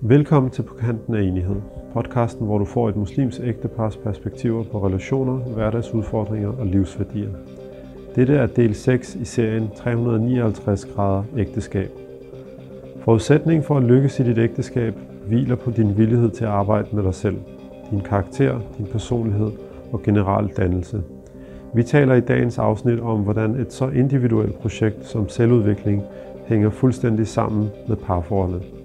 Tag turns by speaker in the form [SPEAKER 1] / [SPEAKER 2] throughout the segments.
[SPEAKER 1] Velkommen til På kanten af enighed, podcasten, hvor du får et muslims ægtepars perspektiver på relationer, hverdagsudfordringer og livsværdier. Dette er del 6 i serien 359 grader ægteskab. Forudsætningen for at lykkes i dit ægteskab hviler på din villighed til at arbejde med dig selv, din karakter, din personlighed og generel dannelse. Vi taler i dagens afsnit om, hvordan et så individuelt projekt som selvudvikling hænger fuldstændig sammen med parforholdet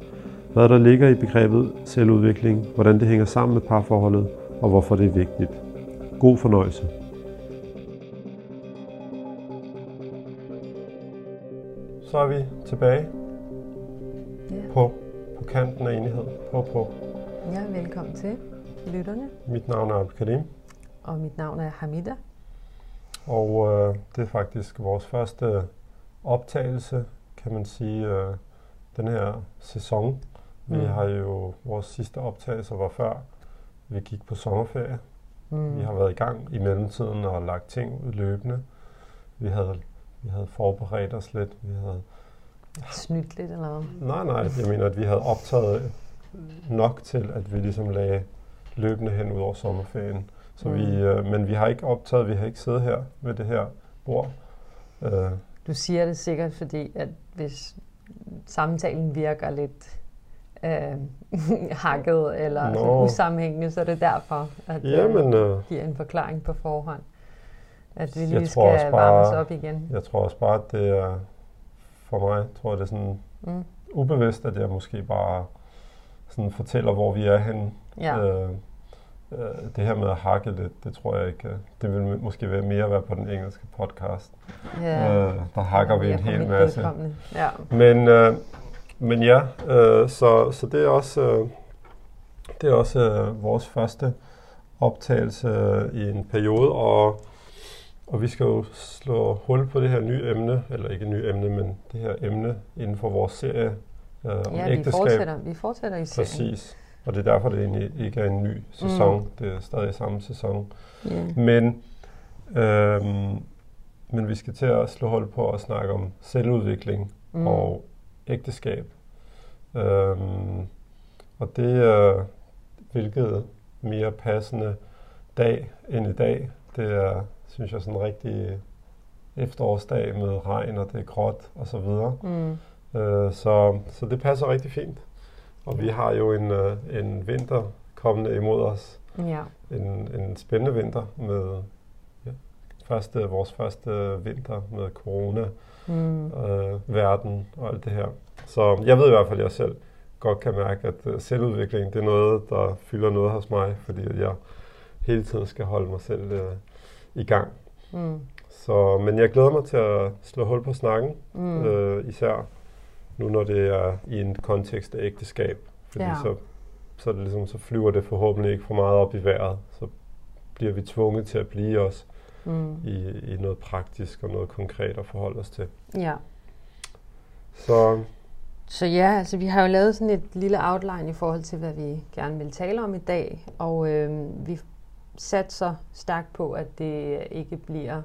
[SPEAKER 1] hvad der ligger i begrebet selvudvikling, hvordan det hænger sammen med parforholdet og hvorfor det er vigtigt. God fornøjelse. Så er vi tilbage ja. på, på kanten af enighed. På, på.
[SPEAKER 2] Ja, velkommen til lytterne.
[SPEAKER 1] Mit navn er Karim.
[SPEAKER 2] Og mit navn er Hamida.
[SPEAKER 1] Og øh, det er faktisk vores første optagelse, kan man sige, øh, den her sæson vi mm. har jo, vores sidste optagelser var før vi gik på sommerferie. Mm. Vi har været i gang i mellemtiden og lagt ting ud løbende. Vi havde, vi havde forberedt os lidt. Vi havde
[SPEAKER 2] Snydt lidt eller hvad?
[SPEAKER 1] Nej, nej. Jeg mener, at vi havde optaget nok til, at vi ligesom lagde løbende hen ud over sommerferien. Så mm. vi, øh, men vi har ikke optaget, vi har ikke siddet her ved det her bord.
[SPEAKER 2] Øh. Du siger det sikkert, fordi at hvis samtalen virker lidt øh, hakket eller no. usammenhængende, så er det derfor, at Jamen, øh, øh, giver en forklaring på forhånd. At vi lige skal bare, varmes op igen.
[SPEAKER 1] Jeg tror også bare, at det er for mig, tror jeg, det er sådan mm. ubevidst, at jeg måske bare sådan fortæller, hvor vi er henne. Ja. Øh, øh, det her med at hakke lidt, det tror jeg ikke. Det vil måske være mere være på den engelske podcast. Ja. Øh, der hakker vi en hel masse. Ja. Men, øh, men ja, øh, så, så det er også, øh, det er også øh, vores første optagelse øh, i en periode, og, og vi skal jo slå hul på det her nye emne, eller ikke et nye emne, men det her emne inden for vores serie
[SPEAKER 2] øh, om ja, ægteskab. vi fortsætter, vi fortsætter i serien.
[SPEAKER 1] Præcis, og det er derfor, det ikke er en ny sæson. Mm. Det er stadig samme sæson. Yeah. Men, øh, men vi skal til at slå hul på at snakke om selvudvikling mm. og ægteskab. Øhm, og det er, hvilket mere passende dag end i dag. Det er, synes jeg, sådan en rigtig efterårsdag med regn, og det er gråt og så videre. Mm. Øh, så, så det passer rigtig fint. Og vi har jo en, øh, en vinter kommende imod os. Ja. En, en spændende vinter med ja, første, vores første vinter med corona, mm. øh, verden og alt det her. Så jeg ved i hvert fald, at jeg selv godt kan mærke, at øh, selvudvikling det er noget, der fylder noget hos mig, fordi jeg hele tiden skal holde mig selv øh, i gang. Mm. Så, men jeg glæder mig til at slå hul på snakken, mm. øh, især nu når det er i en kontekst af ægteskab. Fordi ja. så, så, det ligesom, så flyver det forhåbentlig ikke for meget op i vejret. Så bliver vi tvunget til at blive os mm. i, i noget praktisk og noget konkret at forholde os til. Ja.
[SPEAKER 2] Så så ja, altså vi har jo lavet sådan et lille outline i forhold til, hvad vi gerne vil tale om i dag, og øh, vi satser stærkt på, at det ikke bliver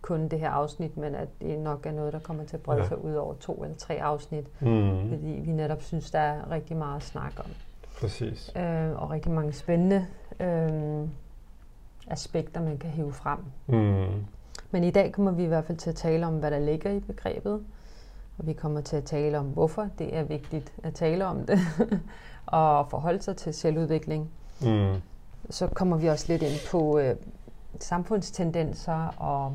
[SPEAKER 2] kun det her afsnit, men at det nok er noget, der kommer til at brede ja. sig ud over to eller tre afsnit, mm. fordi vi netop synes, der er rigtig meget at snakke om.
[SPEAKER 1] Præcis.
[SPEAKER 2] Øh, og rigtig mange spændende øh, aspekter, man kan hive frem. Mm. Men i dag kommer vi i hvert fald til at tale om, hvad der ligger i begrebet, og vi kommer til at tale om, hvorfor det er vigtigt at tale om det, og forholde sig til selvudvikling. Mm. Så kommer vi også lidt ind på øh, samfundstendenser og,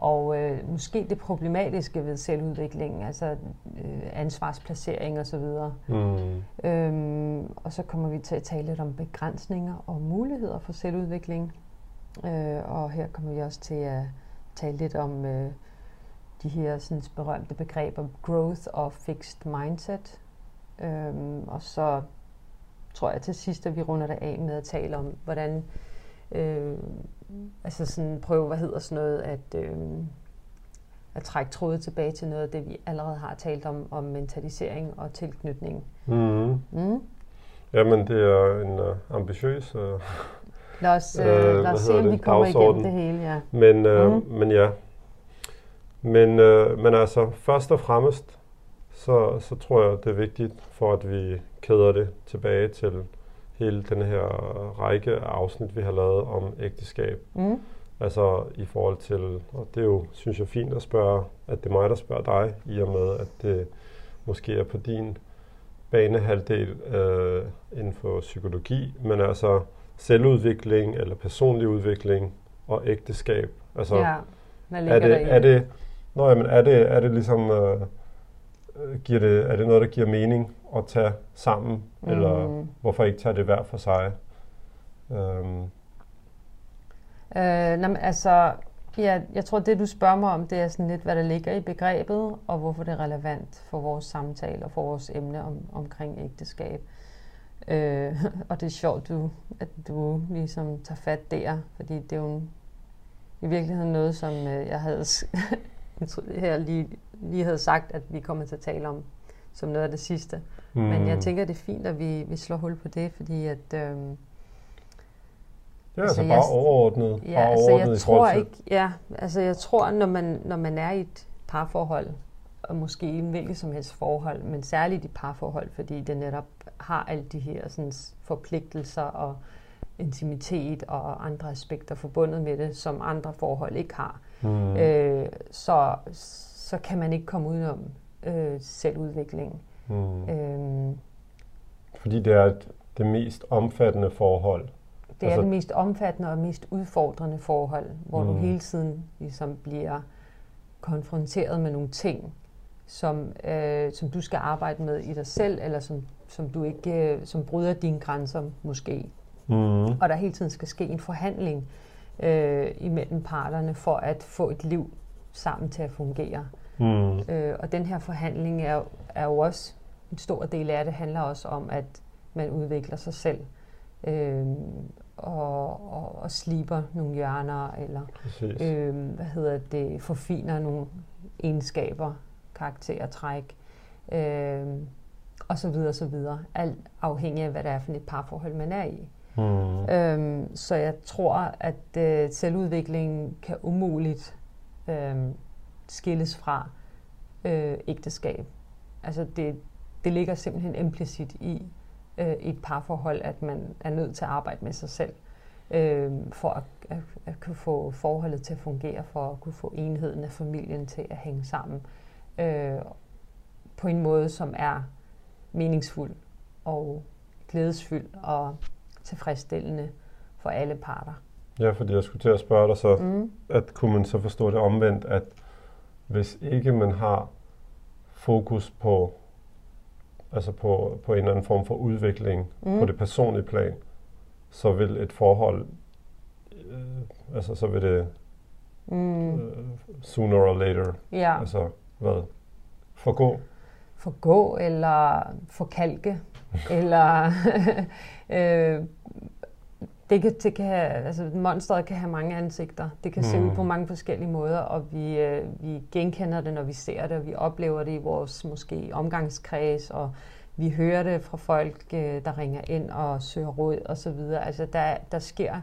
[SPEAKER 2] og øh, måske det problematiske ved selvudvikling, altså øh, ansvarsplacering osv. Mm. Øhm, og så kommer vi til at tale lidt om begrænsninger og muligheder for selvudvikling. Øh, og her kommer vi også til at tale lidt om øh, de her sådan, berømte begreber growth og fixed mindset. Øhm, og så tror jeg til sidst, at vi runder det af med at tale om, hvordan øh, altså sådan prøve, hvad hedder sådan noget, at, øh, at trække trådet tilbage til noget af det, vi allerede har talt om, om mentalisering og tilknytning. Mm.
[SPEAKER 1] Mm. Jamen, det er en uh, ambitiøs uh,
[SPEAKER 2] Lad os, uh, lad os se, om vi kommer igennem det hele, ja.
[SPEAKER 1] Men, uh, mm. men ja, men, øh, men altså, først og fremmest, så, så tror jeg, det er vigtigt for, at vi kæder det tilbage til hele den her række af afsnit, vi har lavet om ægteskab. Mm. Altså i forhold til, og det er jo, synes jeg, fint at spørge, at det er mig, der spørger dig, i og med, at det måske er på din banehalvdel øh, inden for psykologi, men altså selvudvikling eller personlig udvikling og ægteskab. Altså,
[SPEAKER 2] ja, hvad
[SPEAKER 1] er det, er det, nå, jamen, er det, er det ligesom, øh, giver det, er det noget, der giver mening at tage sammen, mm. eller hvorfor ikke tage det hver for sig?
[SPEAKER 2] Um. Øh, nej, altså, ja, jeg tror, det du spørger mig om, det er sådan lidt, hvad der ligger i begrebet, og hvorfor det er relevant for vores samtale og for vores emne om, omkring ægteskab. Øh, og det er sjovt, du, at du ligesom tager fat der, fordi det er jo i virkeligheden noget, som øh, jeg havde her lige, lige havde sagt, at vi kommer til at tale om som noget af det sidste. Mm. Men jeg tænker, det er fint, at vi, vi slår hul på det, fordi at... Øh,
[SPEAKER 1] Ja, altså, altså bare jeg, overordnet.
[SPEAKER 2] Ja, bare altså overordnet jeg tror ikke, ja, altså jeg tror, når man, når man er i et parforhold, og måske i hvilket som helst forhold, men særligt i parforhold, fordi det netop har alle de her sådan, forpligtelser og intimitet og andre aspekter forbundet med det, som andre forhold ikke har. Mm. Øh, så, så kan man ikke komme udenom øh, selvudvikling. Mm.
[SPEAKER 1] Øh, fordi det er det mest omfattende forhold.
[SPEAKER 2] Det altså, er det mest omfattende og mest udfordrende forhold, hvor mm. du hele tiden ligesom bliver konfronteret med nogle ting, som, øh, som du skal arbejde med i dig selv, eller som, som du ikke, øh, som bryder dine grænser måske. Mm. Og der hele tiden skal ske en forhandling øh, imellem parterne for at få et liv sammen til at fungere. Mm. Øh, og den her forhandling er, er jo også, en stor del af det handler også om, at man udvikler sig selv. Øh, og, og, og sliber nogle hjørner, eller øh, hvad hedder det, forfiner nogle egenskaber, karaktertræk, øh, og så videre, så videre. Alt afhængig af, hvad det er for et parforhold, man er i. Mm. Øhm, så jeg tror, at øh, selvudviklingen kan umuligt øh, skilles fra øh, ægteskab. Altså det, det ligger simpelthen implicit i øh, et parforhold, at man er nødt til at arbejde med sig selv øh, for at, at, at kunne få forholdet til at fungere, for at kunne få enheden af familien til at hænge sammen øh, på en måde, som er meningsfuld og glædesfyldt og tilfredsstillende for alle parter.
[SPEAKER 1] Ja, fordi jeg skulle til at spørge dig så, mm. at kunne man så forstå det omvendt, at hvis ikke man har fokus på, altså på, på en eller anden form for udvikling mm. på det personlige plan, så vil et forhold, øh, altså så vil det mm. øh, sooner or later, ja. altså hvad, forgå?
[SPEAKER 2] Forgå eller forkalke, eller øh, det kan, det kan have, altså monsteret kan have mange ansigter. Det kan mm. se ud på mm. mange forskellige måder, og vi, øh, vi genkender det, når vi ser det, og vi oplever det i vores måske omgangskreds, og vi hører det fra folk, øh, der ringer ind og søger råd og så videre. Altså der, der sker,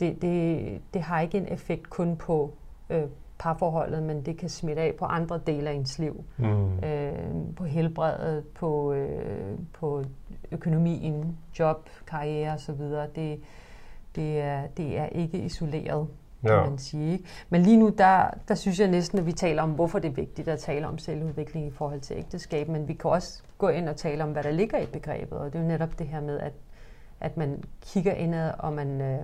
[SPEAKER 2] det, det, det har ikke en effekt kun på øh, parforholdet, men det kan smitte af på andre dele af ens liv. Mm. Øh, på helbredet, på, øh, på økonomien, job, karriere osv. Det, det, er, det er ikke isoleret, kan ja. man sige. Ikke? Men lige nu, der, der synes jeg næsten, at vi taler om, hvorfor det er vigtigt at tale om selvudvikling i forhold til ægteskab, men vi kan også gå ind og tale om, hvad der ligger i begrebet, og det er jo netop det her med, at, at man kigger indad, og man øh,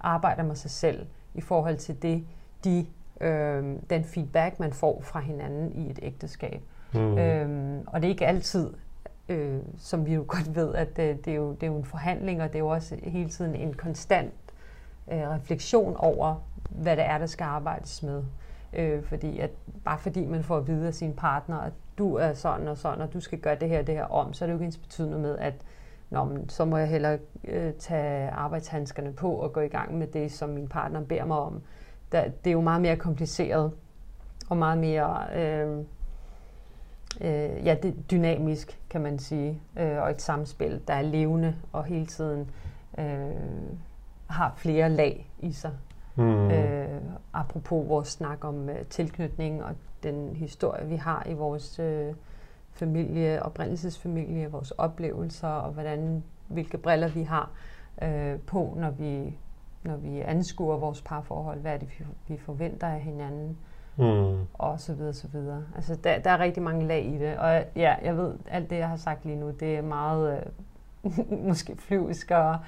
[SPEAKER 2] arbejder med sig selv i forhold til det, de øh, den feedback, man får fra hinanden i et ægteskab. Mm. Øhm, og det er ikke altid, øh, som vi jo godt ved, at det, det, er jo, det er jo en forhandling, og det er jo også hele tiden en konstant øh, refleksion over, hvad det er, der skal arbejdes med. Øh, fordi at bare fordi man får at vide af sin partner, at du er sådan og sådan, og du skal gøre det her og det her om, så er det jo ikke ens betydende med, at Nå, men så må jeg hellere øh, tage arbejdshandskerne på og gå i gang med det, som min partner beder mig om der, det er jo meget mere kompliceret og meget mere øh, øh, ja, det, dynamisk, kan man sige, øh, og et samspil, der er levende og hele tiden øh, har flere lag i sig. Mm. Øh, apropos vores snak om øh, tilknytning og den historie, vi har i vores øh, familie, oprindelsesfamilie, vores oplevelser og hvordan, hvilke briller vi har øh, på, når vi, når vi anskuer vores parforhold. Hvad er det, vi forventer af hinanden? Mm. Og så videre, så videre. Altså, der, der er rigtig mange lag i det. Og ja, jeg ved, alt det, jeg har sagt lige nu, det er meget øh, måske flyvisk og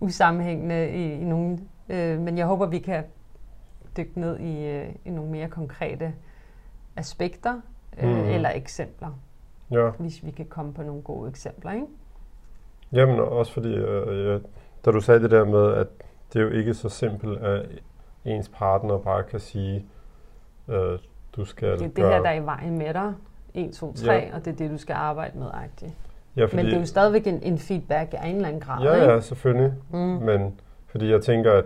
[SPEAKER 2] usammenhængende i, i nogle... Øh, men jeg håber, vi kan dykke ned i, øh, i nogle mere konkrete aspekter øh, mm. eller eksempler. Ja. Hvis vi kan komme på nogle gode eksempler, ikke?
[SPEAKER 1] Jamen, også fordi, øh, ja, da du sagde det der med, at det er jo ikke så simpelt, at ens partner bare kan sige, øh, du skal
[SPEAKER 2] Det er det her, der er i vejen med dig. 1, 2, 3, ja. og det er det, du skal arbejde med, agtigt. Ja, fordi, Men det er jo stadigvæk en, en feedback af en eller anden grad,
[SPEAKER 1] Ja, ikke? ja, selvfølgelig. Mm. Men fordi jeg tænker, at,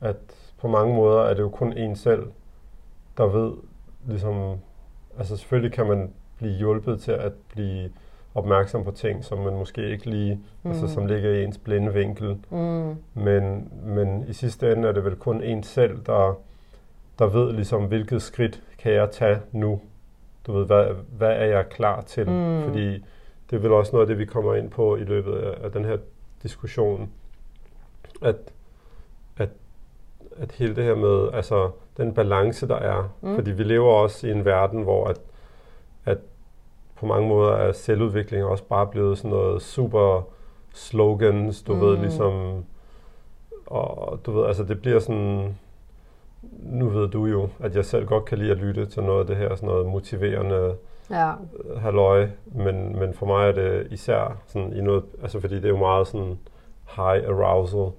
[SPEAKER 1] at på mange måder er det jo kun en selv, der ved, ligesom, altså selvfølgelig kan man blive hjulpet til at blive opmærksom på ting, som man måske ikke lige, mm. altså som ligger i ens blinde vinkel. Mm. Men, men i sidste ende er det vel kun en selv, der, der ved ligesom, hvilket skridt kan jeg tage nu. Du ved, hvad, hvad er jeg klar til? Mm. Fordi det er vel også noget af det, vi kommer ind på i løbet af, af den her diskussion. At, at, at hele det her med, altså den balance, der er. Mm. Fordi vi lever også i en verden, hvor at, at på mange måder er selvudvikling også bare blevet sådan noget super slogans, du mm. ved, ligesom, og du ved, altså det bliver sådan, nu ved du jo, at jeg selv godt kan lide at lytte til noget af det her, sådan noget motiverende ja. halløj, men, men for mig er det især sådan i noget, altså fordi det er jo meget sådan high arousal,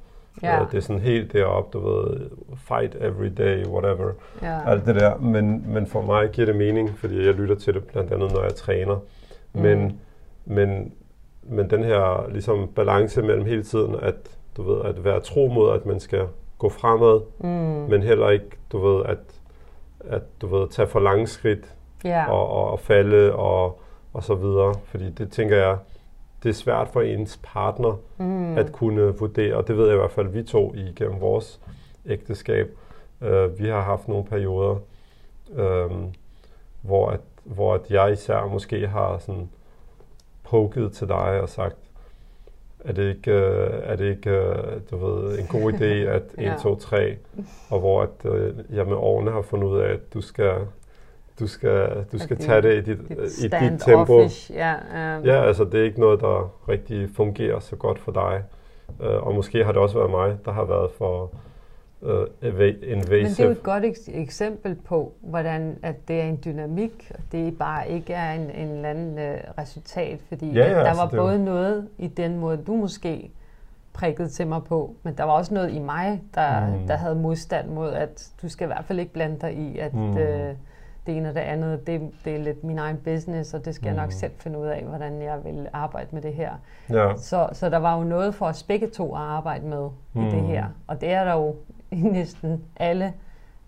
[SPEAKER 1] Ja. Det er sådan helt deroppe, du ved, fight every day, whatever. Ja. Alt det der. Men, men for mig giver det mening, fordi jeg lytter til det blandt andet, når jeg træner. Mm. Men, men, men den her ligesom, balance mellem hele tiden, at du ved, at være tro mod, at man skal gå fremad, mm. men heller ikke, du ved, at, at du ved, tage for lange skridt yeah. og, og, og falde og, og så videre. Fordi det tænker jeg, det er svært for ens partner mm. at kunne vurdere, og det ved jeg i hvert fald, vi to i gennem vores ægteskab. Uh, vi har haft nogle perioder, um, hvor, at, hvor at jeg især måske har sådan poket til dig og sagt, er det ikke, uh, er det ikke uh, du ved, en god idé, at 1, ja. 2, 3, og hvor at, uh, jeg med årene har fundet ud af, at du skal du skal, du skal tage det i dit, dit i dit tempo. Ja, um. ja, altså det er ikke noget, der rigtig fungerer så godt for dig. Uh, og måske har det også været mig, der har været for uh, invasive. Men
[SPEAKER 2] det er jo et godt ek- eksempel på, hvordan at det er en dynamik, og det bare ikke er en, en eller anden uh, resultat. Fordi ja, ja, der altså var både jo... noget i den måde, du måske prikkede til mig på, men der var også noget i mig, der, mm. der havde modstand mod, at du skal i hvert fald ikke blande dig i, at... Mm. Uh, det ene og det andet, det, det er lidt min egen business, og det skal mm. jeg nok mm. selv finde ud af, hvordan jeg vil arbejde med det her. Ja. Så, så der var jo noget for os begge to at arbejde med mm. i det mm. her. Og det er der jo i næsten alle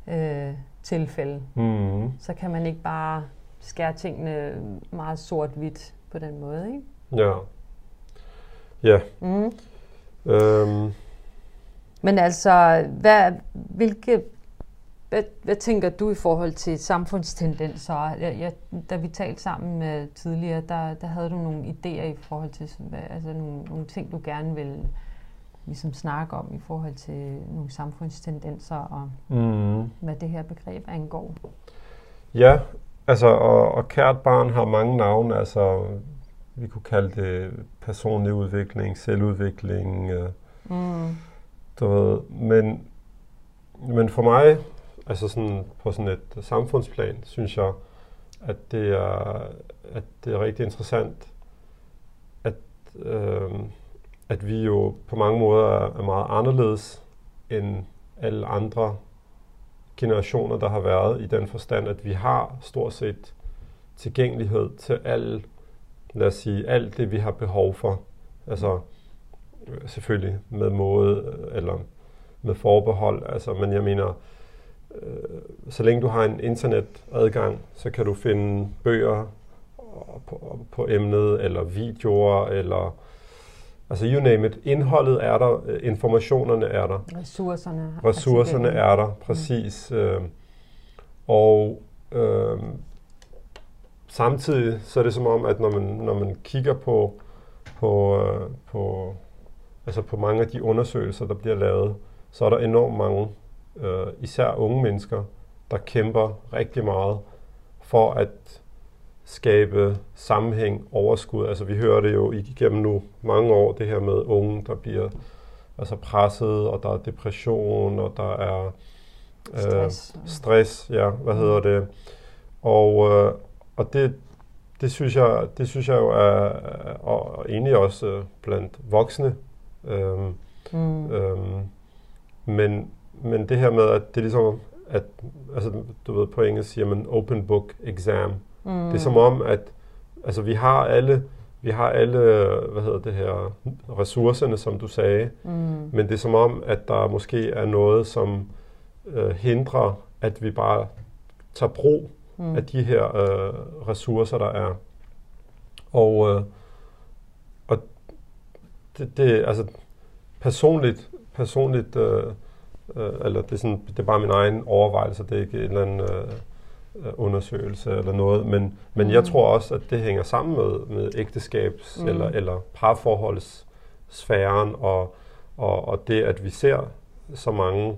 [SPEAKER 2] øh, tilfælde. Mm. Så kan man ikke bare skære tingene meget sort-hvidt på den måde, ikke?
[SPEAKER 1] Ja. Ja. Mm. Øhm.
[SPEAKER 2] Men altså, hvad, hvilke hvad, hvad tænker du i forhold til samfundstendenser? Jeg, jeg, da vi talte sammen med tidligere, der, der havde du nogle idéer i forhold til hvad, altså nogle, nogle ting, du gerne vil ligesom snakke om i forhold til nogle samfundstendenser og mm. hvad det her begreb angår.
[SPEAKER 1] Ja, altså og, og kært barn har mange navne, altså vi kunne kalde det personlig udvikling, selvudvikling, øh, mm. du ved, men, men for mig Altså sådan, på sådan et samfundsplan, synes jeg, at det er, at det er rigtig interessant, at, øh, at vi jo på mange måder er meget anderledes end alle andre generationer, der har været i den forstand, at vi har stort set tilgængelighed til al, lad os sige, alt det, vi har behov for. Altså øh, selvfølgelig med måde eller med forbehold, altså, men jeg mener, øh, så længe du har en internetadgang, så kan du finde bøger på, på emnet, eller videoer, eller altså you name it. Indholdet er der, øh, informationerne er der.
[SPEAKER 2] Ressourcerne.
[SPEAKER 1] Ressourcerne er, er der, præcis. Mm. Øh, og øh, samtidig så er det som om, at når man, når man kigger på, på, øh, på, altså på mange af de undersøgelser, der bliver lavet, så er der enormt mange, øh, især unge mennesker, der kæmper rigtig meget for at skabe sammenhæng, overskud. Altså vi hører det jo igennem nu mange år, det her med unge, der bliver altså presset, og der er depression, og der er
[SPEAKER 2] øh, stress.
[SPEAKER 1] stress, ja, hvad hedder det. Og, øh, og det, det, synes jeg, det synes jeg jo er, og egentlig også øh, blandt voksne. Øhm, mm. øhm, men, men det her med, at det er ligesom, at, altså, du ved, på engelsk siger man open book exam. Mm. Det er som om, at altså, vi har alle, vi har alle, hvad hedder det her, ressourcerne, som du sagde, mm. men det er som om, at der måske er noget, som øh, hindrer, at vi bare tager brug mm. af de her øh, ressourcer, der er. Og, øh, og det, det, altså personligt, personligt øh, øh, eller det er, sådan, det er bare min egen overvejelse, det er ikke en eller anden øh, øh, undersøgelse eller noget, men, men mm. jeg tror også, at det hænger sammen med, med ægteskabs- mm. eller, eller parforholdssfæren, og, og, og det, at vi ser så mange,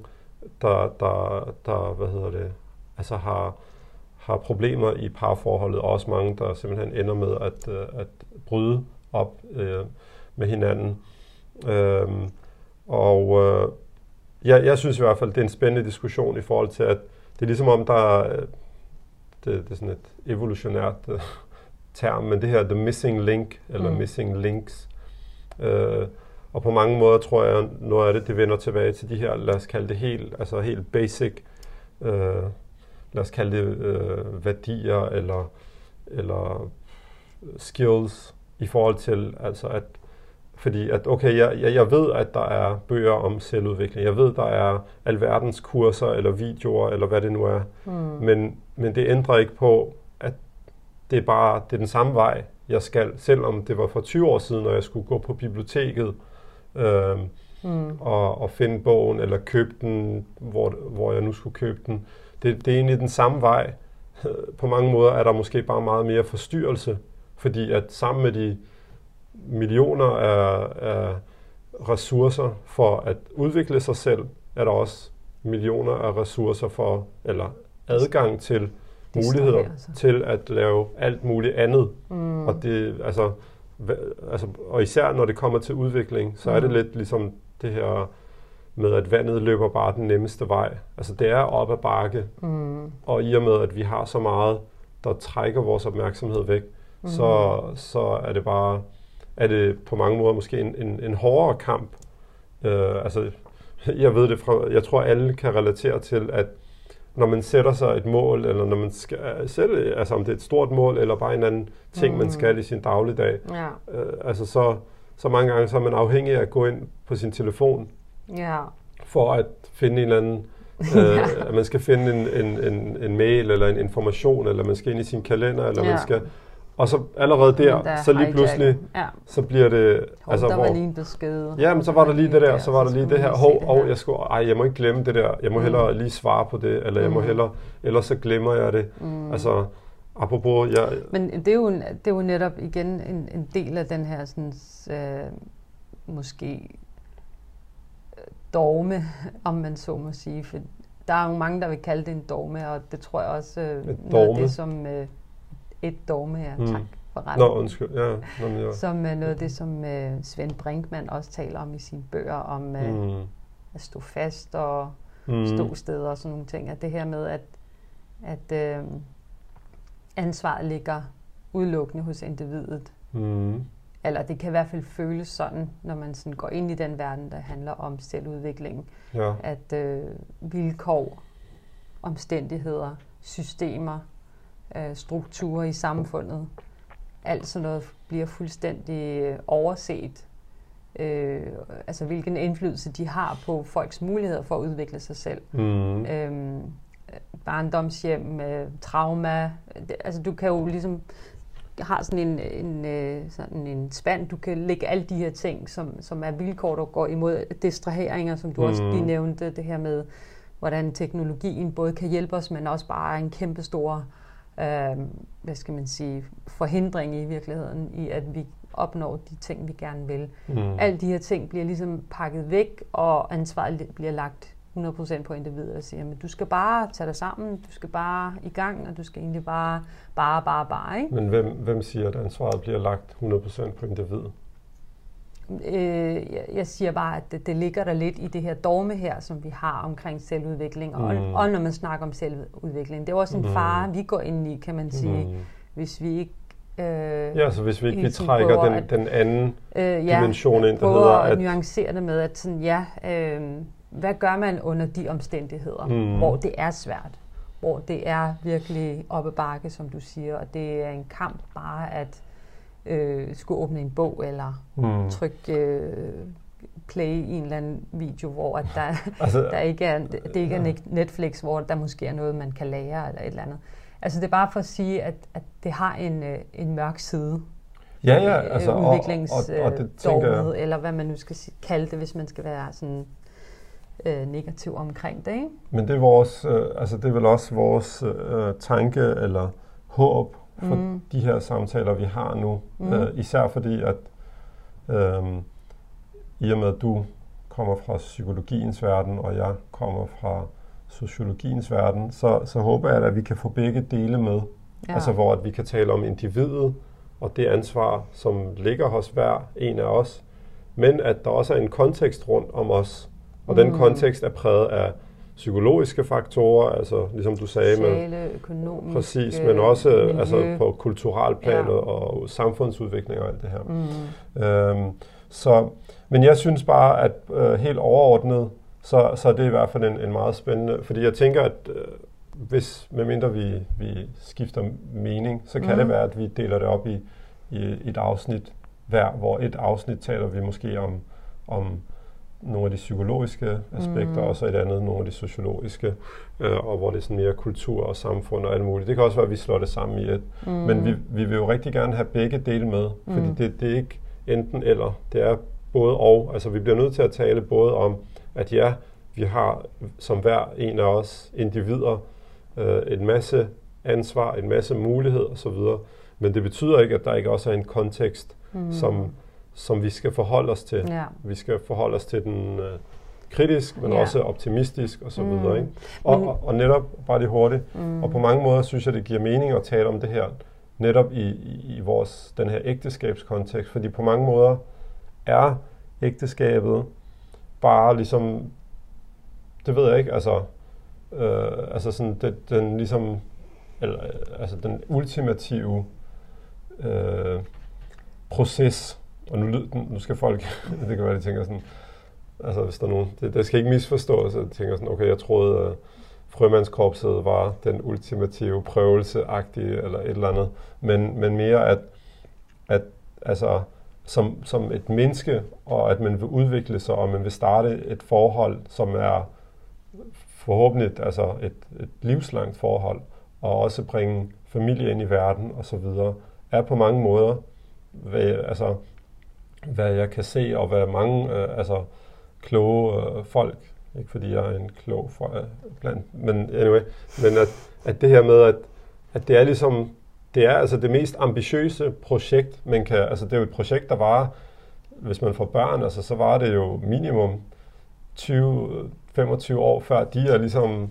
[SPEAKER 1] der, der, der hvad hedder det, altså har, har problemer i parforholdet, og også mange, der simpelthen ender med at, øh, at bryde op øh, med hinanden. Øhm, og øh, jeg, jeg synes i hvert fald, det er en spændende diskussion i forhold til, at det er ligesom om, der er, det, det er sådan et evolutionært uh, term, men det her the missing link, eller mm. missing links. Uh, og på mange måder tror jeg, noget af det, det vender tilbage til de her, lad os kalde det helt, altså helt basic, uh, lad os kalde det uh, værdier, eller, eller skills, i forhold til, altså at fordi at, okay, jeg, jeg, jeg ved, at der er bøger om selvudvikling. Jeg ved, der er alverdens kurser eller videoer, eller hvad det nu er. Mm. Men, men det ændrer ikke på, at det er bare det er den samme vej, jeg skal. Selvom det var for 20 år siden, når jeg skulle gå på biblioteket øh, mm. og, og finde bogen, eller købe den, hvor, hvor jeg nu skulle købe den. Det, det er egentlig den samme vej. På mange måder er der måske bare meget mere forstyrrelse, fordi at sammen med de millioner af, af ressourcer for at udvikle sig selv, er der også millioner af ressourcer for, eller adgang til det muligheder altså. til at lave alt muligt andet. Mm. Og, det, altså, altså, og især når det kommer til udvikling, så mm. er det mm. lidt ligesom det her med, at vandet løber bare den nemmeste vej. Altså det er op ad bakke, mm. og i og med, at vi har så meget, der trækker vores opmærksomhed væk, mm. så, så er det bare er det på mange måder måske en, en, en hårdere kamp. Øh, altså, jeg ved det fra, jeg tror alle kan relatere til, at når man sætter sig et mål, eller når man skal sætte, altså om det er et stort mål, eller bare en anden ting, mm. man skal i sin dagligdag, ja. øh, altså så, så mange gange så er man afhængig af at gå ind på sin telefon, ja. for at finde en eller anden, øh, at man skal finde en, en, en, en mail, eller en information, eller man skal ind i sin kalender, eller ja. man skal og så allerede der, der så lige pludselig, ja. så bliver det...
[SPEAKER 2] Hov, altså, der hvor, var lige en besked.
[SPEAKER 1] Ja, men så var der lige det der, så var der lige det her. Hov, hov, jeg, skulle, ej, jeg må ikke glemme det der. Jeg må mm. hellere lige svare på det, eller jeg må mm. hellere, ellers så glemmer jeg det. Mm. Altså, apropos... Jeg,
[SPEAKER 2] men det er, jo, det er jo netop igen en, en del af den her sådan, øh, måske øh, dogme, om man så må sige. For der er jo mange, der vil kalde det en dogme, og det tror jeg også øh, noget af det, som... Øh, et dogme, ja. Mm. Tak for
[SPEAKER 1] retten. Nå, undskyld. Ja,
[SPEAKER 2] nå, ja. Som er noget af det, som uh, Svend Brinkmann også taler om i sine bøger, om uh, mm. at stå fast og mm. stå steder og sådan nogle ting. At det her med, at, at uh, ansvaret ligger udelukkende hos individet. Mm. Eller det kan i hvert fald føles sådan, når man sådan går ind i den verden, der handler om selvudvikling. Ja. At uh, vilkår, omstændigheder, systemer, øh, strukturer i samfundet. Alt sådan noget bliver fuldstændig øh, overset. Øh, altså hvilken indflydelse de har på folks muligheder for at udvikle sig selv. Mm. Øh, barndomshjem, øh, trauma. Det, altså du kan jo ligesom har sådan en, en, øh, sådan en spand, du kan lægge alle de her ting, som, som er vilkår, der går imod distraheringer, som du mm. også lige nævnte, det her med, hvordan teknologien både kan hjælpe os, men også bare er en kæmpe stor øh, hvad skal man sige, forhindring i virkeligheden, i at vi opnår de ting, vi gerne vil. Mm. Alle de her ting bliver ligesom pakket væk, og ansvaret bliver lagt 100% på individet og siger, at du skal bare tage dig sammen, du skal bare i gang, og du skal egentlig bare, bare, bare, bare. Ikke?
[SPEAKER 1] Men hvem, hvem siger, at ansvaret bliver lagt 100% på individet?
[SPEAKER 2] Øh, jeg siger bare, at det, det ligger der lidt i det her dogme her, som vi har omkring selvudvikling, mm. og, og når man snakker om selvudvikling. Det er også en mm. fare, vi går ind i, kan man sige, mm. hvis vi ikke
[SPEAKER 1] Øh, ja, så hvis vi ikke vi trækker den, at, den anden øh, ja, dimension ind, der hedder...
[SPEAKER 2] at, at nuancere det med, at sådan, ja, øh, hvad gør man under de omstændigheder, mm. hvor det er svært, hvor det er virkelig oppe bakke, som du siger, og det er en kamp bare at øh, skulle åbne en bog eller mm. trykke øh, play i en eller anden video, hvor at der, altså, der ikke er, det ikke er Netflix, hvor der måske er noget, man kan lære eller et eller andet. Altså det er bare for at sige, at, at det har en, øh, en mørk side.
[SPEAKER 1] Ja, ja. Altså, udviklingsdogmet,
[SPEAKER 2] eller hvad man nu skal kalde det, hvis man skal være sådan øh, negativ omkring det. Ikke?
[SPEAKER 1] Men det er, vores, øh, altså det er vel også vores øh, tanke eller håb for mm. de her samtaler, vi har nu. Mm. Øh, især fordi, at øh, i og med, at du kommer fra psykologiens verden, og jeg kommer fra sociologiens verden, så, så håber jeg, at vi kan få begge dele med. Ja. Altså hvor at vi kan tale om individet og det ansvar, som ligger hos hver en af os, men at der også er en kontekst rundt om os. Og mm. den kontekst er præget af psykologiske faktorer, altså ligesom du sagde
[SPEAKER 2] Sociale, med økonomiske,
[SPEAKER 1] præcis, men også miljø. altså på kulturalplanet ja. og samfundsudvikling og alt det her. Mm. Øhm, så, men jeg synes bare, at øh, helt overordnet, så, så er det i hvert fald en, en meget spændende, fordi jeg tænker, at øh, hvis, medmindre vi, vi skifter mening, så kan mm. det være, at vi deler det op i, i et afsnit hver, hvor et afsnit taler vi måske om, om nogle af de psykologiske aspekter, mm. og så et andet nogle af de sociologiske, øh, og hvor det er sådan mere kultur og samfund og alt muligt. Det kan også være, at vi slår det sammen i et. Mm. Men vi, vi vil jo rigtig gerne have begge dele med, fordi mm. det, det er ikke enten eller, det er både og. Altså vi bliver nødt til at tale både om, at ja, vi har som hver en af os individer øh, en masse ansvar, en masse muligheder osv., men det betyder ikke, at der ikke også er en kontekst, mm. som som vi skal forholde os til. Ja. Vi skal forholde os til den øh, kritisk, men ja. også optimistisk og så mm. videre. Ikke? Og, og, og netop, bare lige hurtigt, mm. og på mange måder synes jeg, det giver mening at tale om det her, netop i, i, i vores, den her ægteskabskontekst, fordi på mange måder er ægteskabet bare ligesom, det ved jeg ikke, altså, øh, altså sådan, det, den ligesom, eller, altså den ultimative øh, proces, og nu, nu skal folk, det kan være, de tænker sådan, altså hvis der er nogen, det, det skal ikke misforstås, at de tænker sådan, okay, jeg troede, at frømandskorpset var den ultimative prøvelse-agtige, eller et eller andet, men, men mere at, at altså, som, som et menneske, og at man vil udvikle sig, og man vil starte et forhold, som er forhåbentlig altså et, et livslangt forhold, og også bringe familie ind i verden og så videre, er på mange måder, altså hvad jeg kan se, og hvad mange øh, altså, kloge øh, folk, ikke fordi jeg er en klog for, øh, blandt, men anyway, men at, at det her med, at, at det er ligesom, det er altså det mest ambitiøse projekt, man kan, altså det er jo et projekt, der var, hvis man får børn, altså så var det jo minimum 20-25 år før de er ligesom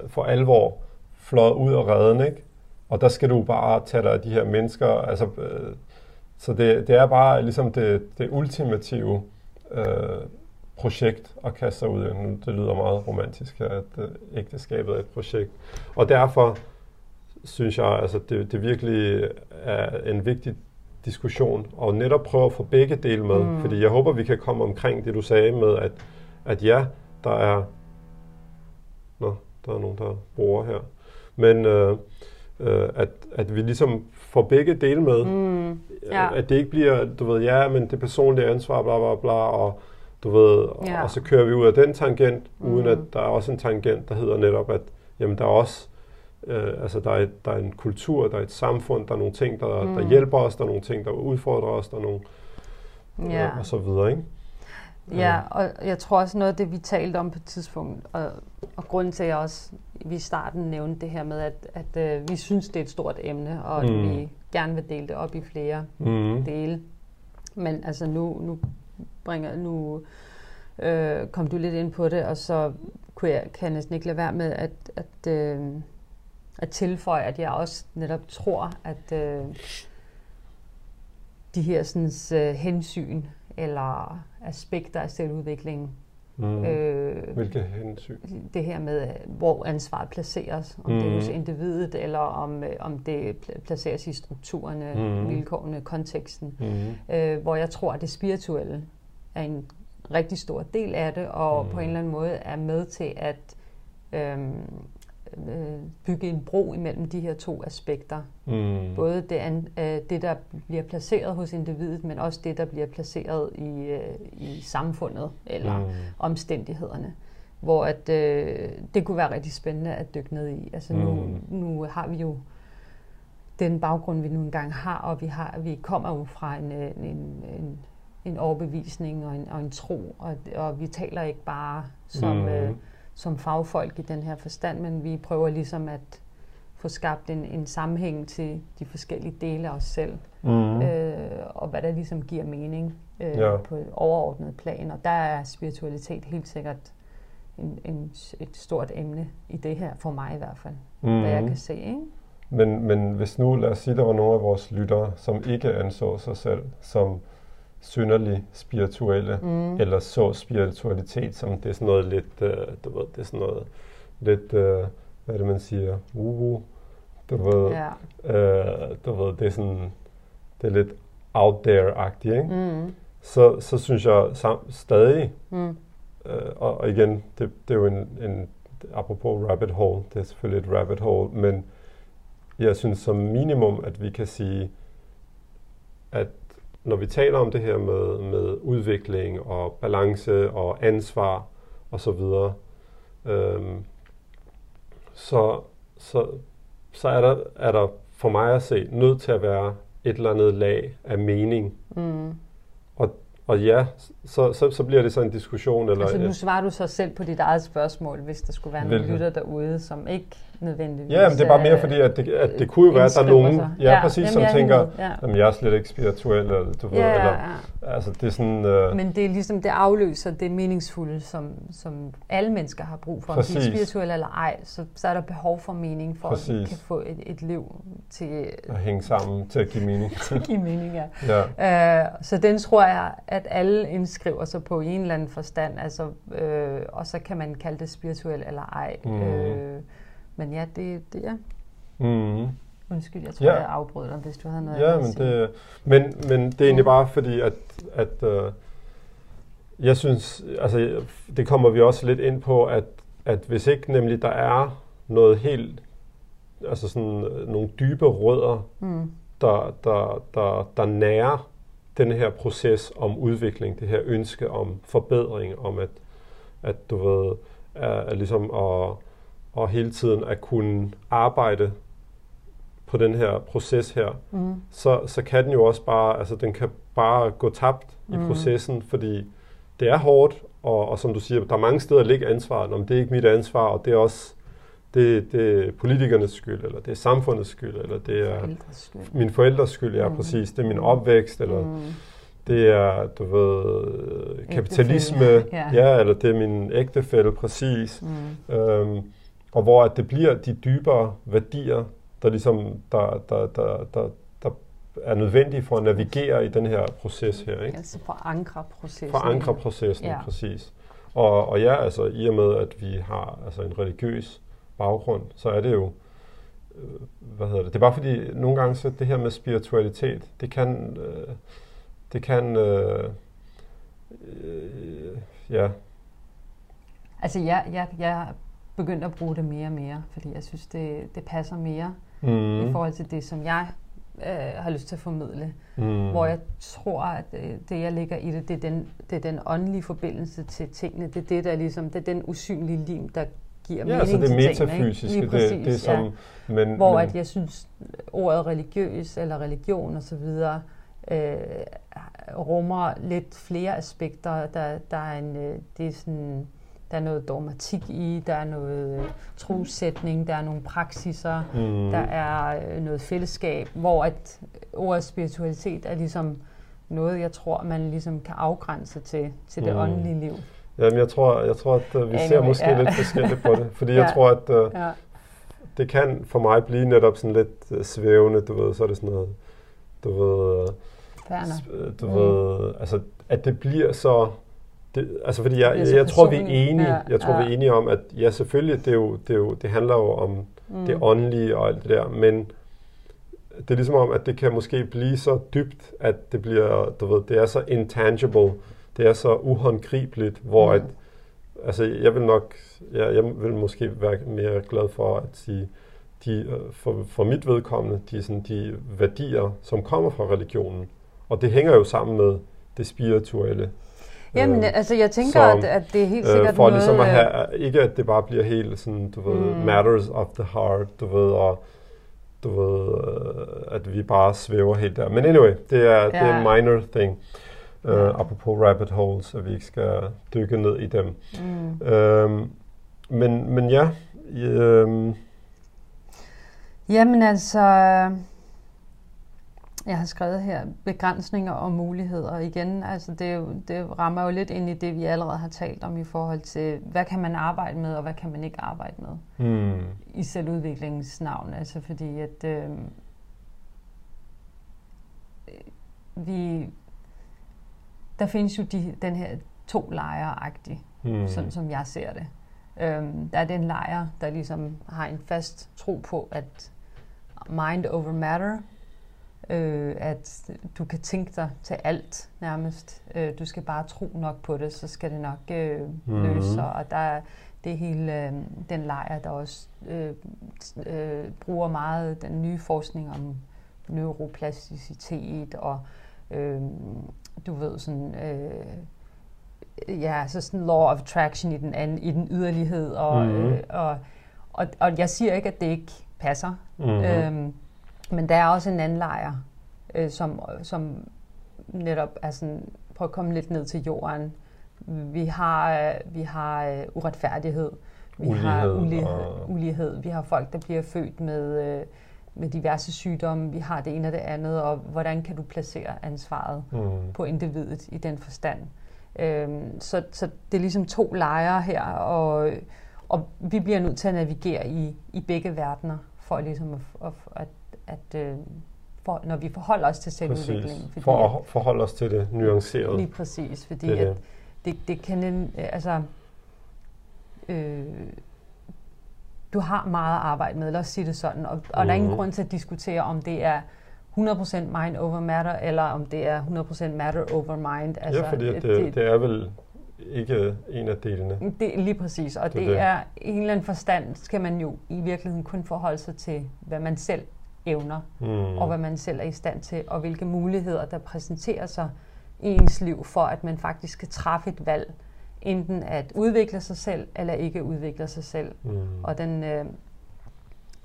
[SPEAKER 1] øh, for alvor flået ud af redden, ikke? Og der skal du bare tage dig af de her mennesker, altså øh, så det, det er bare ligesom det, det ultimative øh, projekt at kaste sig ud i. Det lyder meget romantisk, at øh, ægteskabet er et projekt. Og derfor synes jeg, altså det, det virkelig er en vigtig diskussion, og netop prøve at få begge dele med. Mm. Fordi jeg håber, vi kan komme omkring det, du sagde med, at, at ja, der er... Nå, der er nogen, der bruger her. Men øh, øh, at, at vi ligesom får begge dele med. Mm, ja. At det ikke bliver, du ved, ja, men det personlige ansvar, bla bla bla, og du ved, ja. og så kører vi ud af den tangent, mm. uden at der er også en tangent, der hedder netop, at jamen, der er også øh, altså der er, et, der er en kultur, der er et samfund, der er nogle ting, der, mm. der hjælper os, der er nogle ting, der udfordrer os, der er nogle, ja. øh, og så videre, ikke?
[SPEAKER 2] Ja, og jeg tror også noget af det, vi talte om på et tidspunkt, og, og grunden til, at jeg også vi i starten nævnte det her med, at, at øh, vi synes, det er et stort emne, og mm. at vi gerne vil dele det op i flere mm. dele. Men altså nu, nu bringer nu øh, kom du lidt ind på det, og så kunne jeg, kan jeg næsten ikke lade være med at, at, øh, at tilføje, at jeg også netop tror, at øh, de her sådan, øh, hensyn eller aspekter af selvudviklingen
[SPEAKER 1] Mm. Øh, Hvilke hensyn?
[SPEAKER 2] Det her med, hvor ansvaret placeres. Om mm. det er hos mm. individet, eller om, øh, om det placeres i strukturerne, mm. vilkårene, konteksten. Mm. Øh, hvor jeg tror, at det spirituelle er en rigtig stor del af det, og mm. på en eller anden måde er med til at øhm, øh, bygge en bro imellem de her to aspekter. Mm. Både det, an, øh, det, der bliver placeret hos individet, men også det, der bliver placeret i, øh, i samfundet eller mm. omstændighederne. Hvor at, øh, det kunne være rigtig spændende at dykke ned i. Altså nu, mm. nu har vi jo den baggrund, vi nu engang har, og vi, har, vi kommer jo fra en, øh, en, en, en overbevisning og en, og en tro, og, og vi taler ikke bare som... Mm. Øh, som fagfolk i den her forstand, men vi prøver ligesom at få skabt en, en sammenhæng til de forskellige dele af os selv, mm. øh, og hvad der ligesom giver mening øh, ja. på et overordnet plan. Og der er spiritualitet helt sikkert en, en, et stort emne i det her, for mig i hvert fald, mm. hvad jeg kan se. Ikke?
[SPEAKER 1] Men, men hvis nu, lad os sige, der var nogle af vores lyttere, som ikke anså sig selv som synderlig spirituelle, mm. eller så spiritualitet som det er sådan noget lidt, uh, du ved, det er sådan noget lidt, uh, hvad er det man siger, uhu, du ved, ja. uh, du ved, det er sådan, det er lidt out there-agtigt, ikke? Mm. Så, så synes jeg sam, stadig, mm. uh, og, og igen, det, det er jo en, en, apropos rabbit hole, det er selvfølgelig et rabbit hole, men jeg synes som minimum, at vi kan sige, at når vi taler om det her med, med udvikling og balance og ansvar og så videre, øhm, så, så, så er, der, er der for mig at se nødt til at være et eller andet lag af mening. Mm. Og ja, så, så, så bliver det så en diskussion. Eller,
[SPEAKER 2] altså nu svarer du så selv på dit eget spørgsmål, hvis der skulle være nogle lytter derude, som ikke nødvendigvis
[SPEAKER 1] Ja, men det er bare mere fordi, at det, at det kunne jo være, at der er nogen, ja, ja, præcis, jamen, som tænker, ja. jamen jeg er slet ikke spirituel, eller du ved, ja, eller, ja. Altså det er sådan... Uh,
[SPEAKER 2] men det er ligesom, det afløser det meningsfulde, som, som alle mennesker har brug for. Præcis. Om de er spirituelle eller ej, så, så er der behov for mening, for præcis. at vi kan få et, et liv til...
[SPEAKER 1] At hænge sammen, til at give mening.
[SPEAKER 2] til at give mening, ja. ja. Uh, så den tror jeg, at alle indskriver sig på i en eller anden forstand, altså, øh, og så kan man kalde det spirituel eller ej. Mm. Øh, men ja, det, det er... Mm. Undskyld, jeg tror, ja. jeg afbrød dig, hvis du havde noget
[SPEAKER 1] ja, men
[SPEAKER 2] at
[SPEAKER 1] sige. Det, men, men det er egentlig bare fordi, at, at uh, jeg synes, altså det kommer vi også lidt ind på, at, at hvis ikke nemlig der er noget helt, altså sådan nogle dybe rødder, mm. der, der, der, der nærer den her proces om udvikling, det her ønske om forbedring, om at, at du ved, er, er ligesom at, og hele tiden at kunne arbejde på den her proces her, mm. så, så kan den jo også bare, altså den kan bare gå tabt mm. i processen, fordi det er hårdt, og, og som du siger, der er mange steder, der ligger ansvaret, om det er ikke mit ansvar, og det er også det, det er politikernes skyld, eller det er samfundets skyld, eller det er skyld. min forældres skyld, ja mm. præcis, det er min opvækst, eller mm. det er, du ved, kapitalisme, ja. ja, eller det er min ægtefælde, præcis. Mm. Øhm, og hvor at det bliver de dybere værdier, der ligesom, der, der, der, der, der er nødvendige for at navigere i den her proces her. Ikke?
[SPEAKER 2] Altså forankre processen.
[SPEAKER 1] Forankre processen, ja. præcis. Og, og ja, altså i og med, at vi har altså en religiøs baggrund, så er det jo, øh, hvad hedder det, det er bare fordi, nogle gange så det her med spiritualitet, det kan, øh, det kan, øh, øh, ja.
[SPEAKER 2] Altså jeg, jeg, jeg begyndt at bruge det mere og mere, fordi jeg synes, det, det passer mere mm. i forhold til det, som jeg øh, har lyst til at formidle. Mm. Hvor jeg tror, at det, det, jeg ligger i det, det er, den, det er den åndelige forbindelse til tingene. Det er det, der ligesom, det er den usynlige lim, der giver ja, mening
[SPEAKER 1] altså det metafysiske, det, præcis, det er som, ja.
[SPEAKER 2] men, Hvor men, at jeg synes, ordet religiøs eller religion osv., øh, rummer lidt flere aspekter. Der, der er en, øh, det er sådan der er noget dogmatik i, der er noget øh, trossætning, der er nogle praksiser, mm. der er øh, noget fællesskab, hvor at ordet spiritualitet er ligesom noget, jeg tror, man ligesom kan afgrænse til, til det mm. åndelige liv.
[SPEAKER 1] Jamen, jeg tror, jeg tror at uh, vi anyway, ser måske ja. lidt forskelligt på det. Fordi ja. jeg tror, at uh, ja. det kan for mig blive netop sådan lidt uh, svævende, du ved, så er det sådan noget, du ved, uh, du mm. ved, altså, at det bliver så, det, altså fordi jeg, jeg, jeg tror, vi er enige, ja, jeg tror, ja. vi er enige om, at ja, selvfølgelig, det, er jo, det, er jo, det handler jo om mm. det åndelige og alt det der, men det er ligesom om, at det kan måske blive så dybt, at det bliver, du ved, det er så intangible, det er så uhåndgribeligt, hvor mm. at, altså jeg vil nok, ja, jeg vil måske være mere glad for at sige, de, for, for mit vedkommende, de, sådan, de værdier, som kommer fra religionen, og det hænger jo sammen med det spirituelle.
[SPEAKER 2] Jamen, øh, altså jeg tænker, som, at, at det er helt sikkert
[SPEAKER 1] øh, for noget... For ligesom at have, ikke at det bare bliver helt sådan, du ved, mm. matters of the heart, du ved, og du ved, øh, at vi bare svæver helt der. Men anyway, det er, ja. det er en minor thing. Uh, ja. Apropos rabbit holes, at vi ikke skal dykke ned i dem. Mm. Uh, men, men ja. Uh,
[SPEAKER 2] Jamen altså, jeg har skrevet her begrænsninger og muligheder. Igen, altså det, det rammer jo lidt ind i det, vi allerede har talt om i forhold til, hvad kan man arbejde med, og hvad kan man ikke arbejde med mm. i selvudviklingens navn. Altså fordi, at øh, vi, der findes jo de, den her to lejre mm. sådan som jeg ser det. Øhm, der er den lejr, der ligesom har en fast tro på, at mind over matter, øh, at du kan tænke dig til alt nærmest. Øh, du skal bare tro nok på det, så skal det nok øh, mm-hmm. løse sig. Og der er det hele øh, den lejr, der også øh, øh, bruger meget den nye forskning om neuroplasticitet og øh, du ved sådan øh, ja, så sådan law of attraction i den anden, i den yderlighed og, mm-hmm. øh, og, og, og jeg siger ikke at det ikke passer. Mm-hmm. Øhm, men der er også en anden lejr, øh, som, som netop er sådan, prøv at komme lidt ned til jorden. Vi har, øh, vi har øh, uretfærdighed, vi ulighed har ulighed, og... ulighed, vi har folk, der bliver født med, øh, med diverse sygdomme, vi har det ene og det andet, og hvordan kan du placere ansvaret mm. på individet i den forstand. Øhm, så, så det er ligesom to lejre her, og, og vi bliver nødt til at navigere i, i begge verdener, for ligesom at, at, at at øh, for, når vi forholder os til selvudviklingen.
[SPEAKER 1] Fordi for at forholde os til det nuancerede.
[SPEAKER 2] Lige præcis, fordi det, at det, det kan, øh, altså, øh, du har meget at arbejde med, lad os sige det sådan, og, og mm-hmm. der er ingen mhm. grund til at diskutere, om det er 100% mind over matter, eller om det er 100% matter over mind.
[SPEAKER 1] Altså, ja, fordi det, det, det er vel ikke en af delene.
[SPEAKER 2] Det, lige præcis, og det, det, det er i en eller anden forstand, skal man jo i virkeligheden kun forholde sig til, hvad man selv evner, mm. og hvad man selv er i stand til, og hvilke muligheder, der præsenterer sig i ens liv, for at man faktisk kan træffe et valg, enten at udvikle sig selv, eller ikke udvikle sig selv. Mm. Og den, øh,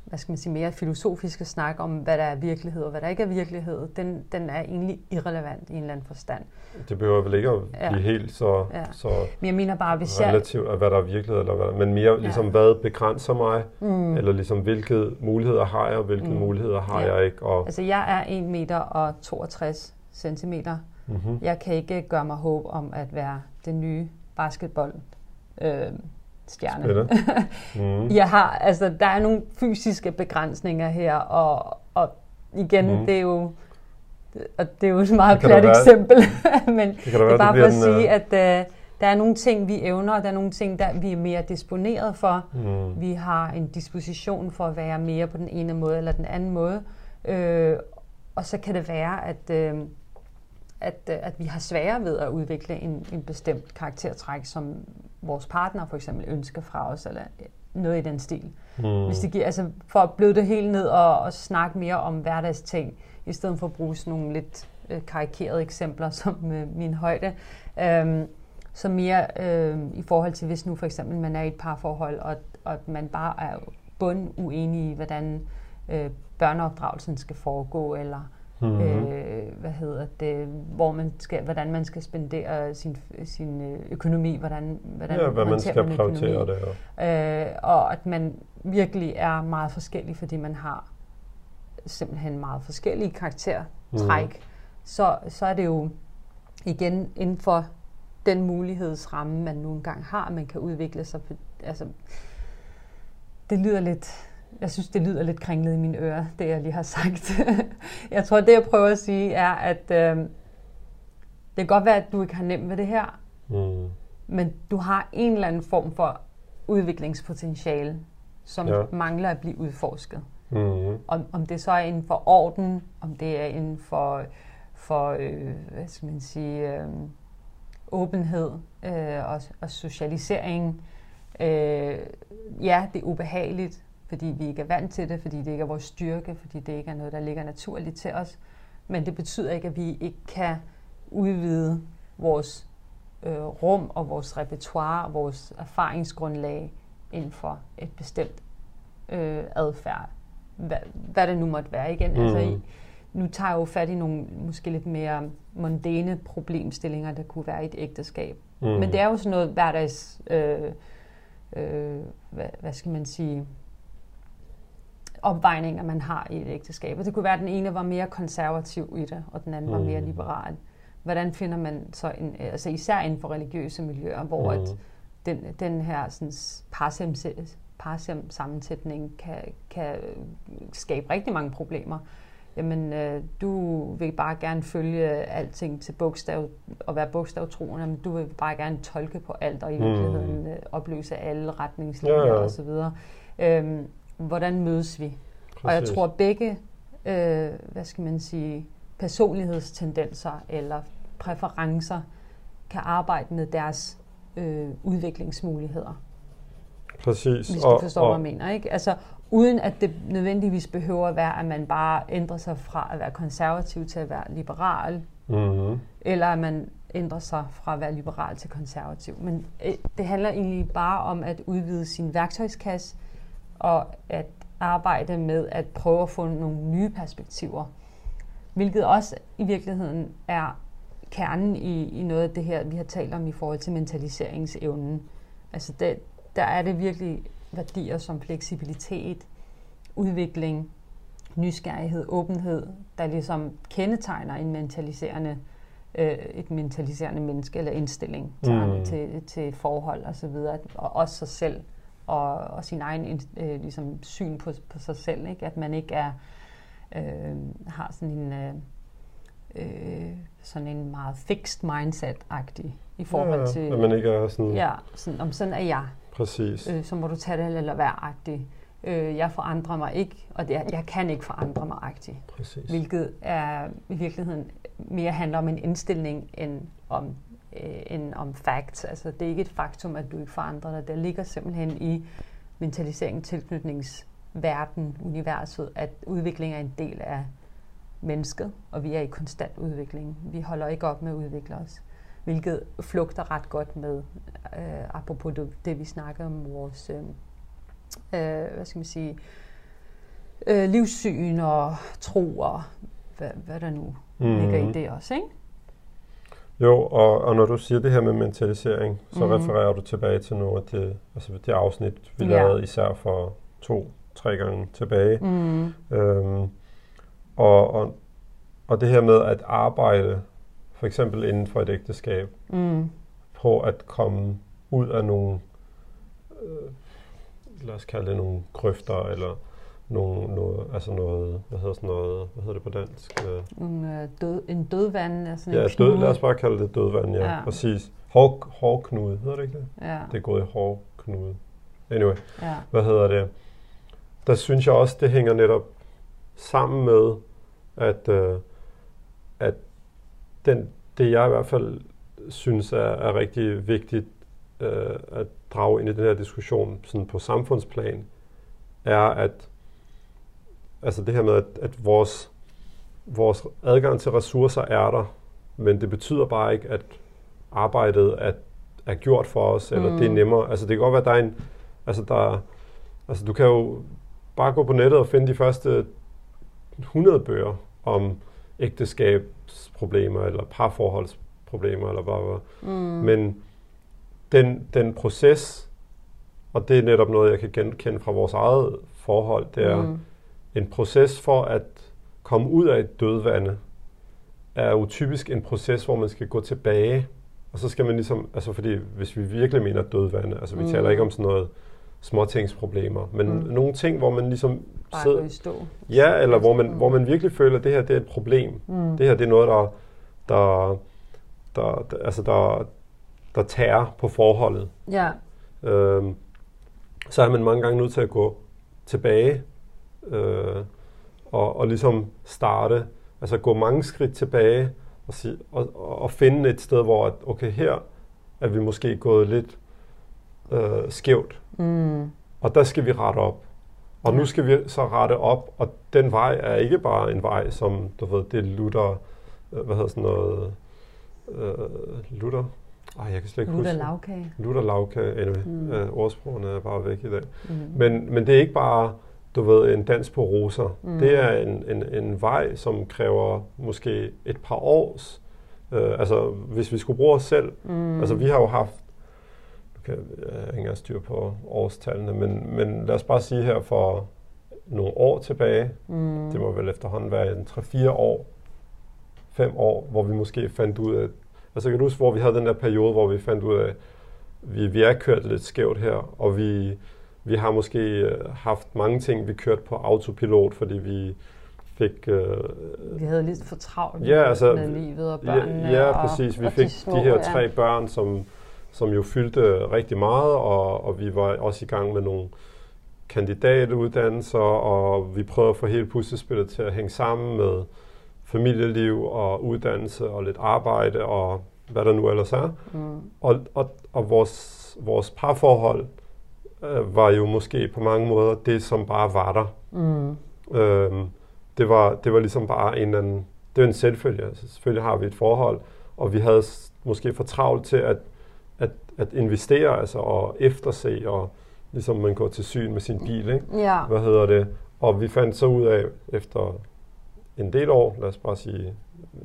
[SPEAKER 2] hvad skal man sige, mere filosofiske snak om, hvad der er virkelighed og hvad der ikke er virkelighed, den, den er egentlig irrelevant i en eller anden forstand.
[SPEAKER 1] Det behøver vel ikke at blive ja. helt så, ja. så
[SPEAKER 2] men jeg mener bare, hvis
[SPEAKER 1] relativt af, hvad der er virkelighed, eller hvad, men mere ja. ligesom, hvad begrænser mig, mm. eller ligesom, hvilke muligheder har jeg, og hvilke mm. muligheder har ja. jeg ikke. Og
[SPEAKER 2] altså, jeg er 1 meter og 62 centimeter. Mm-hmm. Jeg kan ikke gøre mig håb om at være den nye basketball øh, stjerne. mm. jeg har, altså, der er nogle fysiske begrænsninger her, og, og igen, mm. det er jo og det er jo et meget plat eksempel, men det, det er være, bare for at sige, at uh, der er nogle ting, vi evner, og der er nogle ting, der vi er mere disponeret for. Mm. Vi har en disposition for at være mere på den ene måde eller den anden måde. Øh, og så kan det være, at, øh, at, at vi har sværere ved at udvikle en, en bestemt karaktertræk, som vores partner for eksempel ønsker fra os, eller noget i den stil. Mm. Hvis det giver, altså for at bløde det helt ned og, og snakke mere om hverdagsting, i stedet for at bruge sådan nogle lidt øh, karikerede eksempler som øh, min højde. Øhm, så mere øh, i forhold til, hvis nu for eksempel man er i et parforhold, og, og man bare er bund uenig i, hvordan øh, børneopdragelsen skal foregå, eller Mm-hmm. Øh, hvad hedder det, hvor man skal, hvordan man skal spendere sin, sin øh, økonomi, hvordan, hvordan
[SPEAKER 1] ja, hvad man skal prioritere det.
[SPEAKER 2] Ja. Øh, og at man virkelig er meget forskellig, fordi man har simpelthen meget forskellige karaktertræk. Mm. Så, så er det jo igen inden for den mulighedsramme, man nu engang har, man kan udvikle sig. Altså, det lyder lidt jeg synes, det lyder lidt kringlet i mine ører, det jeg lige har sagt. jeg tror, det jeg prøver at sige er, at øh, det kan godt være, at du ikke har nemt med det her, mm. men du har en eller anden form for udviklingspotentiale, som ja. mangler at blive udforsket. Mm. Om, om det så er inden for orden, om det er inden for, for øh, hvad skal man sige, øh, åbenhed øh, og, og socialisering. Øh, ja, det er ubehageligt, fordi vi ikke er vant til det, fordi det ikke er vores styrke, fordi det ikke er noget, der ligger naturligt til os. Men det betyder ikke, at vi ikke kan udvide vores øh, rum og vores repertoire og vores erfaringsgrundlag inden for et bestemt øh, adfærd. Hvad, hvad det nu måtte være igen. Mm. Altså, i, nu tager jeg jo fat i nogle måske lidt mere mondæne problemstillinger, der kunne være i et ægteskab. Mm. Men det er jo sådan noget hverdags... Øh, øh, hvad, hvad skal man sige opvejninger, man har i et ægteskab. Og det kunne være, at den ene var mere konservativ i det, og den anden mm. var mere mm. liberal. Hvordan finder man så, en, altså især inden for religiøse miljøer, hvor mm. at den, den her sådan, parsem, parsem sammensætning kan, kan skabe rigtig mange problemer. Jamen, øh, du vil bare gerne følge alting til bogstav og være bogstavtroende, men du vil bare gerne tolke på alt og i mm. virkeligheden øh, opløse alle retningslinjer ja, ja. osv. Øhm, hvordan mødes vi? Præcis. Og jeg tror begge, øh, hvad skal man sige, personlighedstendenser eller præferencer kan arbejde med deres øh, udviklingsmuligheder.
[SPEAKER 1] Præcis.
[SPEAKER 2] Hvis du forstår, og, hvad jeg mener. Ikke? Altså, uden at det nødvendigvis behøver at være, at man bare ændrer sig fra at være konservativ til at være liberal, mm-hmm. eller at man ændrer sig fra at være liberal til konservativ. Men øh, det handler egentlig bare om at udvide sin værktøjskasse, og at arbejde med at prøve at få nogle nye perspektiver. Hvilket også i virkeligheden er kernen i, i noget af det her, vi har talt om i forhold til mentaliseringsevnen. Altså det, der er det virkelig værdier som fleksibilitet, udvikling, nysgerrighed, åbenhed, der ligesom kendetegner en mentaliserende, øh, et mentaliserende menneske eller indstilling til, mm. til, til forhold og, så videre, og også sig selv og, og sin egen øh, ligesom, syn på, på sig selv. Ikke? At man ikke er øh, har sådan en øh, øh, sådan en meget fixed mindset-agtig i forhold ja, til...
[SPEAKER 1] At man ikke er sådan...
[SPEAKER 2] Ja, sådan, om sådan er jeg.
[SPEAKER 1] Præcis.
[SPEAKER 2] Øh, så må du tage det eller være-agtig. Øh, jeg forandrer mig ikke, og det, jeg kan ikke forandre mig-agtig.
[SPEAKER 1] Præcis.
[SPEAKER 2] Hvilket er i virkeligheden mere handler om en indstilling end om end om facts. Altså, det er ikke et faktum, at du ikke forandrer dig. Der ligger simpelthen i mentalisering, tilknytningsverden, universet, at udvikling er en del af mennesket, og vi er i konstant udvikling. Vi holder ikke op med at udvikle os, hvilket flugter ret godt med, øh, apropos det, det, vi snakker om vores, øh, øh, hvad skal man sige, øh, livssyn og tro og hvad, hvad der nu mm. ligger i det også, ikke?
[SPEAKER 1] Jo, og, og når du siger det her med mentalisering, så mm. refererer du tilbage til nogle af det, altså det afsnit, vi ja. lavede især for to-tre gange tilbage. Mm. Øhm, og, og, og det her med at arbejde, for eksempel inden for et ægteskab, mm. på at komme ud af nogle, øh, lad os kalde det nogle krøfter, eller nogle, noget, altså noget, hvad hedder sådan noget, hvad hedder det på dansk?
[SPEAKER 2] En, øh, død, en dødvand, altså
[SPEAKER 1] ja, en død, lad os bare kalde det dødvand, ja, ja. præcis. Hår, hårknude, hedder det ikke det? Ja. Det er gået i hårknude. Anyway, ja. hvad hedder det? Der synes jeg også, det hænger netop sammen med, at, øh, at den, det jeg i hvert fald synes er, er rigtig vigtigt øh, at drage ind i den her diskussion sådan på samfundsplan, er, at Altså det her med, at, at vores, vores adgang til ressourcer er der, men det betyder bare ikke, at arbejdet er, er gjort for os, eller mm. det er mm. nemmere. Altså det kan godt være, at der er en... Altså, der, altså du kan jo bare gå på nettet og finde de første 100 bøger om ægteskabsproblemer, eller parforholdsproblemer, eller hvad, hvad. Mm. Men den, den proces, og det er netop noget, jeg kan genkende fra vores eget forhold, det er mm. En proces for at komme ud af et dødvande, er jo typisk en proces, hvor man skal gå tilbage, og så skal man ligesom, altså fordi hvis vi virkelig mener dødvande, altså vi mm. taler ikke om sådan noget småtingsproblemer, men mm. nogle ting, hvor man ligesom
[SPEAKER 2] Bare sidder... i stå.
[SPEAKER 1] Ja, eller hvor man, mm. hvor man virkelig føler, at det her det er et problem. Mm. Det her det er noget, der, der, der, der, altså der, der tager på forholdet.
[SPEAKER 2] Ja.
[SPEAKER 1] Øhm, så er man mange gange nødt til at gå tilbage øh, og, og ligesom starte, altså gå mange skridt tilbage og, sige, og, og finde et sted, hvor at, okay, her er vi måske gået lidt øh, skævt. Mm. Og der skal vi rette op. Og nu skal vi så rette op, og den vej er ikke bare en vej, som, du ved, det lutter, øh, hvad hedder sådan noget, øh, lutter, ej, jeg kan slet ikke
[SPEAKER 2] Lutter huske. lavkage.
[SPEAKER 1] Lutter lavkage, anyway. Mm. Uh, ordsprogene er bare væk i dag. Mm. Men, men det er ikke bare, du ved, en dans på roser. Mm. Det er en, en, en vej, som kræver måske et par års. Uh, altså, hvis vi skulle bruge os selv. Mm. Altså, vi har jo haft, okay, jeg har ikke styr på årstallene, men, men lad os bare sige her for nogle år tilbage, mm. det må vel efterhånden være en 3-4 år, 5 år, hvor vi måske fandt ud af, Altså kan du huske, hvor vi havde den der periode, hvor vi fandt ud af, vi, vi er kørt lidt skævt her, og vi, vi har måske øh, haft mange ting, vi kørte på autopilot, fordi vi fik... Øh,
[SPEAKER 2] vi havde lidt for travlt
[SPEAKER 1] ja, altså,
[SPEAKER 2] med livet og børnene.
[SPEAKER 1] Ja, ja præcis. Vi og fik de, små, de her tre ja. børn, som, som jo fyldte rigtig meget, og, og vi var også i gang med nogle kandidatuddannelser, og vi prøvede at få hele puslespillet til at hænge sammen med familieliv og uddannelse og lidt arbejde og hvad der nu ellers er. Mm. Og, og, og vores, vores parforhold øh, var jo måske på mange måder det, som bare var der. Mm. Øhm, det, var, det var ligesom bare en eller anden, det var en selvfølge. Altså, selvfølgelig har vi et forhold, og vi havde måske for travlt til at, at, at investere altså, og efterse, og ligesom man går til syn med sin bil, ikke?
[SPEAKER 2] Ja.
[SPEAKER 1] Hvad hedder det? Og vi fandt så ud af, efter en del år, lad os bare sige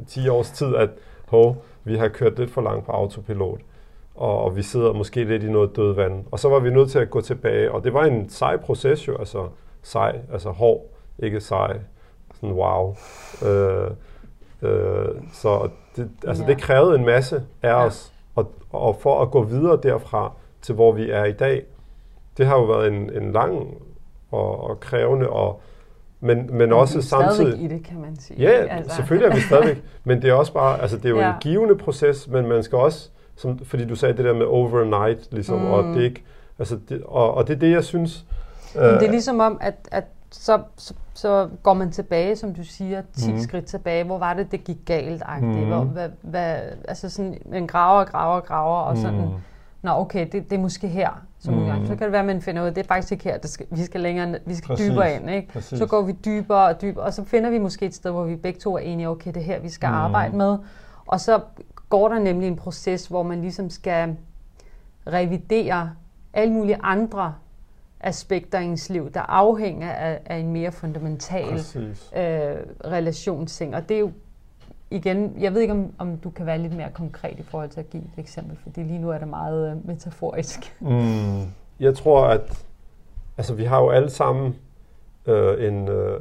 [SPEAKER 1] 10 års tid, at hov, vi har kørt lidt for langt på autopilot, og, og vi sidder måske lidt i noget dødvand. Og så var vi nødt til at gå tilbage, og det var en sej proces jo, altså sej, altså hård, ikke sej, sådan wow. Øh, øh, så det, altså ja. det krævede en masse af ja. os, og, og for at gå videre derfra til hvor vi er i dag, det har jo været en, en lang og, og krævende og men, men også
[SPEAKER 2] vi er
[SPEAKER 1] samtidig...
[SPEAKER 2] i det, kan man sige.
[SPEAKER 1] Ja, altså. selvfølgelig er vi stadigvæk. men det er også bare, altså det er jo ja. en givende proces, men man skal også, som, fordi du sagde det der med overnight, ligesom, mm. og det ikke, altså det, og, og det er det, jeg synes...
[SPEAKER 2] Men det er øh, ligesom om, at, at så, så, så går man tilbage, som du siger, 10 mm. skridt tilbage. Hvor var det, det gik galt? Mm. Hvor, hvad, hvad, altså sådan, en graver, graver, graver, og sådan, mm. nå okay, det, det er måske her som mm. udgang. Så kan det være, at man finder ud af, det er faktisk ikke her, det skal, vi skal længere, vi skal Præcis. dybere ind. Ikke? Så går vi dybere og dybere, og så finder vi måske et sted, hvor vi begge to er enige, okay, det er her, vi skal mm. arbejde med. Og så går der nemlig en proces, hvor man ligesom skal revidere alle mulige andre aspekter i ens liv, der afhænger af, af en mere fundamental øh, relationsting. Og det er jo igen, jeg ved ikke, om, om du kan være lidt mere konkret i forhold til at give et eksempel, fordi lige nu er det meget øh, metaforisk.
[SPEAKER 1] Mm, jeg tror, at altså, vi har jo alle sammen øh, en... Øh,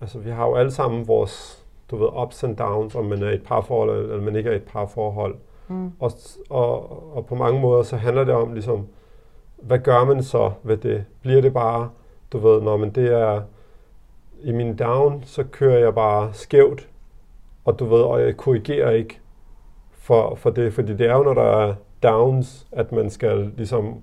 [SPEAKER 1] altså, vi har jo alle sammen vores, du ved, ups and downs, om man er i et parforhold, eller man ikke er i et parforhold. Mm. Og, og, og på mange måder, så handler det om, ligesom, hvad gør man så ved det? Bliver det bare, du ved, når man det er i min down, så kører jeg bare skævt, og du ved, og jeg korrigerer ikke for, for det, fordi det er jo, når der er downs, at man skal ligesom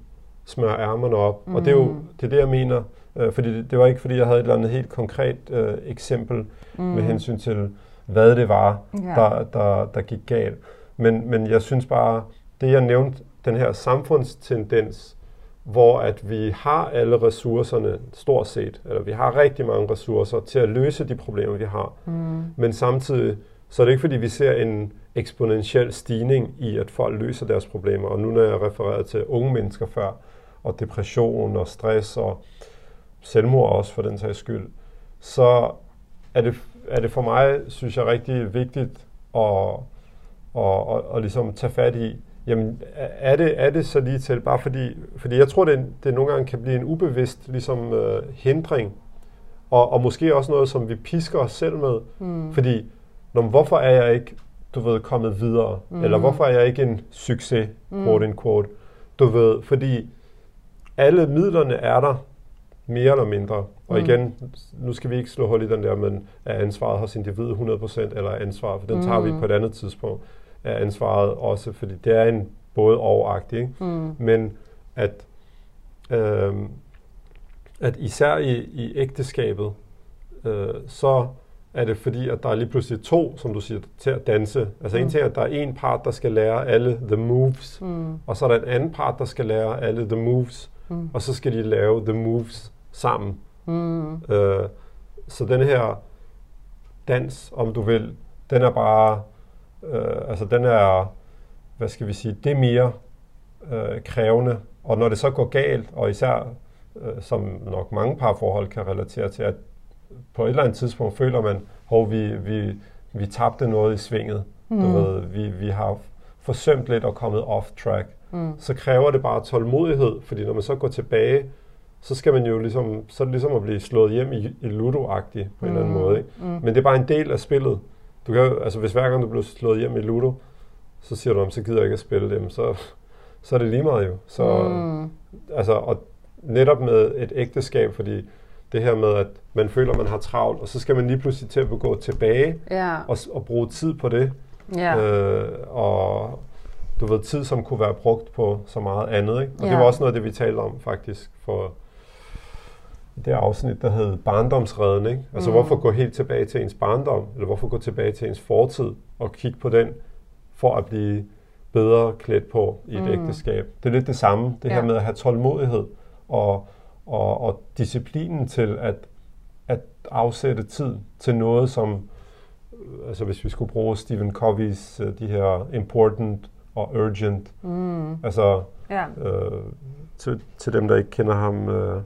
[SPEAKER 1] smøre ærmerne op. Mm. Og det er jo mm. det, er det jeg mener. Øh, fordi det, det var ikke, fordi jeg havde et eller andet helt konkret øh, eksempel mm. med hensyn til, hvad det var, yeah. der, der, der gik galt. Men, men jeg synes bare, det jeg nævnte, den her samfundstendens, hvor at vi har alle ressourcerne, stort set, eller vi har rigtig mange ressourcer til at løse de problemer, vi har. Mm. Men samtidig så er det ikke fordi, vi ser en eksponentiel stigning i, at folk løser deres problemer. Og nu når jeg refererede til unge mennesker før, og depression og stress og selvmord også for den sags skyld, så er det, er det for mig, synes jeg, rigtig vigtigt at, at, at, at ligesom tage fat i, jamen er det, er det så lige til, bare fordi, fordi jeg tror, det, det nogle gange kan blive en ubevidst ligesom, uh, hindring, og, og måske også noget, som vi pisker os selv med, mm. fordi når, hvorfor er jeg ikke, du ved, kommet videre, mm. eller hvorfor er jeg ikke en succes, mm. quote, du ved, fordi alle midlerne er der, mere eller mindre. Og mm. igen, nu skal vi ikke slå hul i den der, men er ansvaret hos individet 100%, eller er ansvaret, for den tager mm. vi på et andet tidspunkt, er ansvaret også, fordi det er en både og ikke? Mm. Men at, øh, at især i, i ægteskabet, øh, så er det fordi, at der er lige pludselig to, som du siger, til at danse. Altså mm. en ting er, at der er en part, der skal lære alle the moves, mm. og så er der en anden part, der skal lære alle the moves, mm. og så skal de lave the moves sammen. Mm. Øh, så den her dans, om du vil, den er bare, øh, altså den er, hvad skal vi sige, det er mere øh, krævende. Og når det så går galt, og især øh, som nok mange parforhold kan relatere til, at på et eller andet tidspunkt føler man, at vi, vi, vi tabte noget i svinget. Mm. Du ved, vi, vi har forsømt lidt og kommet off track. Mm. Så kræver det bare tålmodighed, fordi når man så går tilbage, så skal man jo ligesom, så er det ligesom at blive slået hjem i, i ludo-agtigt på en mm. eller anden mm. måde. Ikke? Mm. Men det er bare en del af spillet. Du kan, altså hvis hver gang du bliver slået hjem i ludo, så siger du, om så gider jeg ikke at spille dem, så, så er det lige meget jo. Så, mm. altså, og netop med et ægteskab, fordi det her med, at man føler, man har travlt, og så skal man lige pludselig til at gå tilbage
[SPEAKER 2] ja.
[SPEAKER 1] og, og bruge tid på det.
[SPEAKER 2] Ja.
[SPEAKER 1] Øh, og du ved, tid, som kunne være brugt på så meget andet. Ikke? Og ja. det var også noget af det, vi talte om faktisk for det afsnit, der hed barndomsredden. Ikke? Altså mm. hvorfor gå helt tilbage til ens barndom, eller hvorfor gå tilbage til ens fortid og kigge på den, for at blive bedre klædt på i et mm. ægteskab. Det er lidt det samme, det ja. her med at have tålmodighed og, og, og disciplinen til at, at afsætte tid til noget, som, altså hvis vi skulle bruge Stephen Covey's, uh, de her important og urgent, mm. altså ja. øh, til, til dem, der ikke kender ham, øh,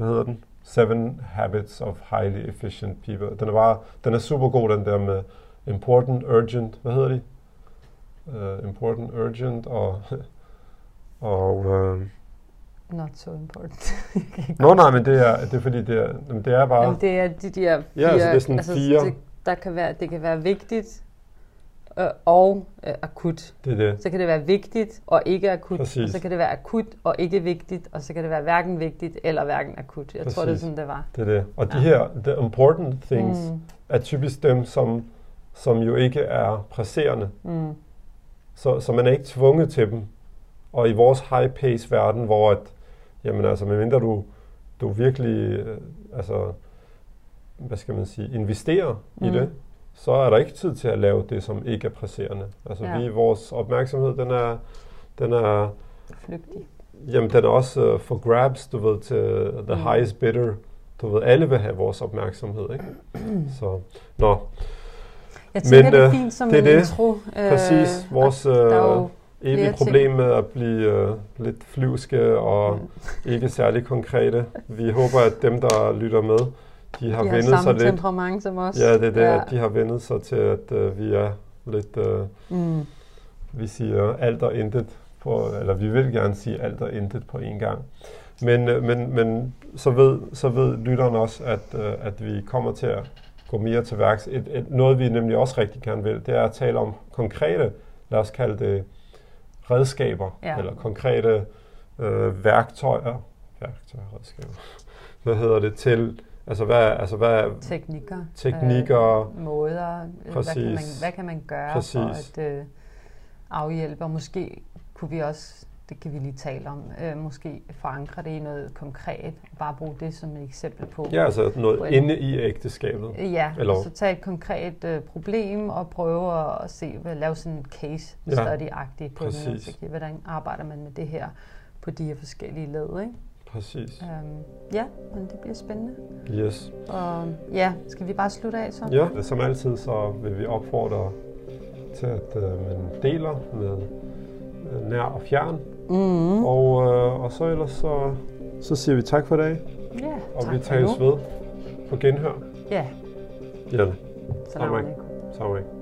[SPEAKER 1] hvad hedder den? Seven Habits of Highly Efficient People. Den er bare, den er super god, den der med important, urgent, hvad hedder de? Uh, important, urgent og, og uh,
[SPEAKER 2] Not so important.
[SPEAKER 1] Nå nej, men det er, det er fordi, det
[SPEAKER 2] øh, og øh, akut.
[SPEAKER 1] Det er det.
[SPEAKER 2] Så kan det være vigtigt og ikke akut. Præcis. Og så kan det være akut og ikke vigtigt, og så kan det være hverken vigtigt eller hverken akut. Jeg Præcis. tror, det er sådan, det var.
[SPEAKER 1] Det er det. Og ja. de her the important things mm. er typisk dem, som, som jo ikke er presserende. Mm. Så, så man er ikke tvunget til dem. Og i vores high-pace-verden, hvor at, jamen altså, medmindre du, du virkelig, øh, altså, hvad skal man sige, investerer mm. i det, så er der ikke tid til at lave det, som ikke er presserende. Altså ja. vi, vores opmærksomhed, den er, den er
[SPEAKER 2] flygtig.
[SPEAKER 1] Jamen, den er også uh, for grabs, du ved, til the mm. highest bidder. Du ved, alle vil have vores opmærksomhed, ikke? Så, nå.
[SPEAKER 2] Jeg tænker, Men, det er øh, fint som det en det. intro.
[SPEAKER 1] Præcis. Vores uh, evige problem med at blive uh, lidt flyvske og mm. ikke særlig konkrete. Vi håber, at dem, der lytter med, de har, de har vendet sig lidt.
[SPEAKER 2] temperament som os.
[SPEAKER 1] Ja, det er det, ja. at de har vendet sig til, at uh, vi er lidt, uh, mm. vi siger alt og intet på, eller vi vil gerne sige alt og intet på en gang. Men, uh, men, men så, ved, så ved lytteren også, at, uh, at vi kommer til at gå mere til værks. Et, et, noget vi nemlig også rigtig gerne vil, det er at tale om konkrete, lad os kalde det redskaber, ja. eller konkrete øh, værktøjer, værktøjer, redskaber, hvad hedder det, til Altså hvad, altså hvad
[SPEAKER 2] teknikker,
[SPEAKER 1] teknikker
[SPEAKER 2] øh, måder, præcis, hvad, kan man, hvad kan man gøre præcis. for at øh, afhjælpe, og måske kunne vi også, det kan vi lige tale om, øh, måske forankre det i noget konkret, og bare bruge det som et eksempel på.
[SPEAKER 1] Ja, altså noget en, inde i ægteskabet.
[SPEAKER 2] Ja, Eller? så tage et konkret øh, problem og prøve at se, hvad, lave sådan en case study-agtigt på det, hvordan arbejder man med det her på de her forskellige led, ikke?
[SPEAKER 1] Præcis. Øhm,
[SPEAKER 2] ja, men det bliver spændende.
[SPEAKER 1] Yes.
[SPEAKER 2] Og ja, skal vi bare slutte af så?
[SPEAKER 1] Ja, som altid så vil vi opfordre til, at øh, man deler med øh, nær og fjern. Mm-hmm. Og, øh, og så ellers så, så siger vi tak for i dag.
[SPEAKER 2] Ja, yeah,
[SPEAKER 1] Og vi tages ved på genhør.
[SPEAKER 2] Ja.
[SPEAKER 1] Ja.
[SPEAKER 2] Salam alaikum.
[SPEAKER 1] Salam alaikum.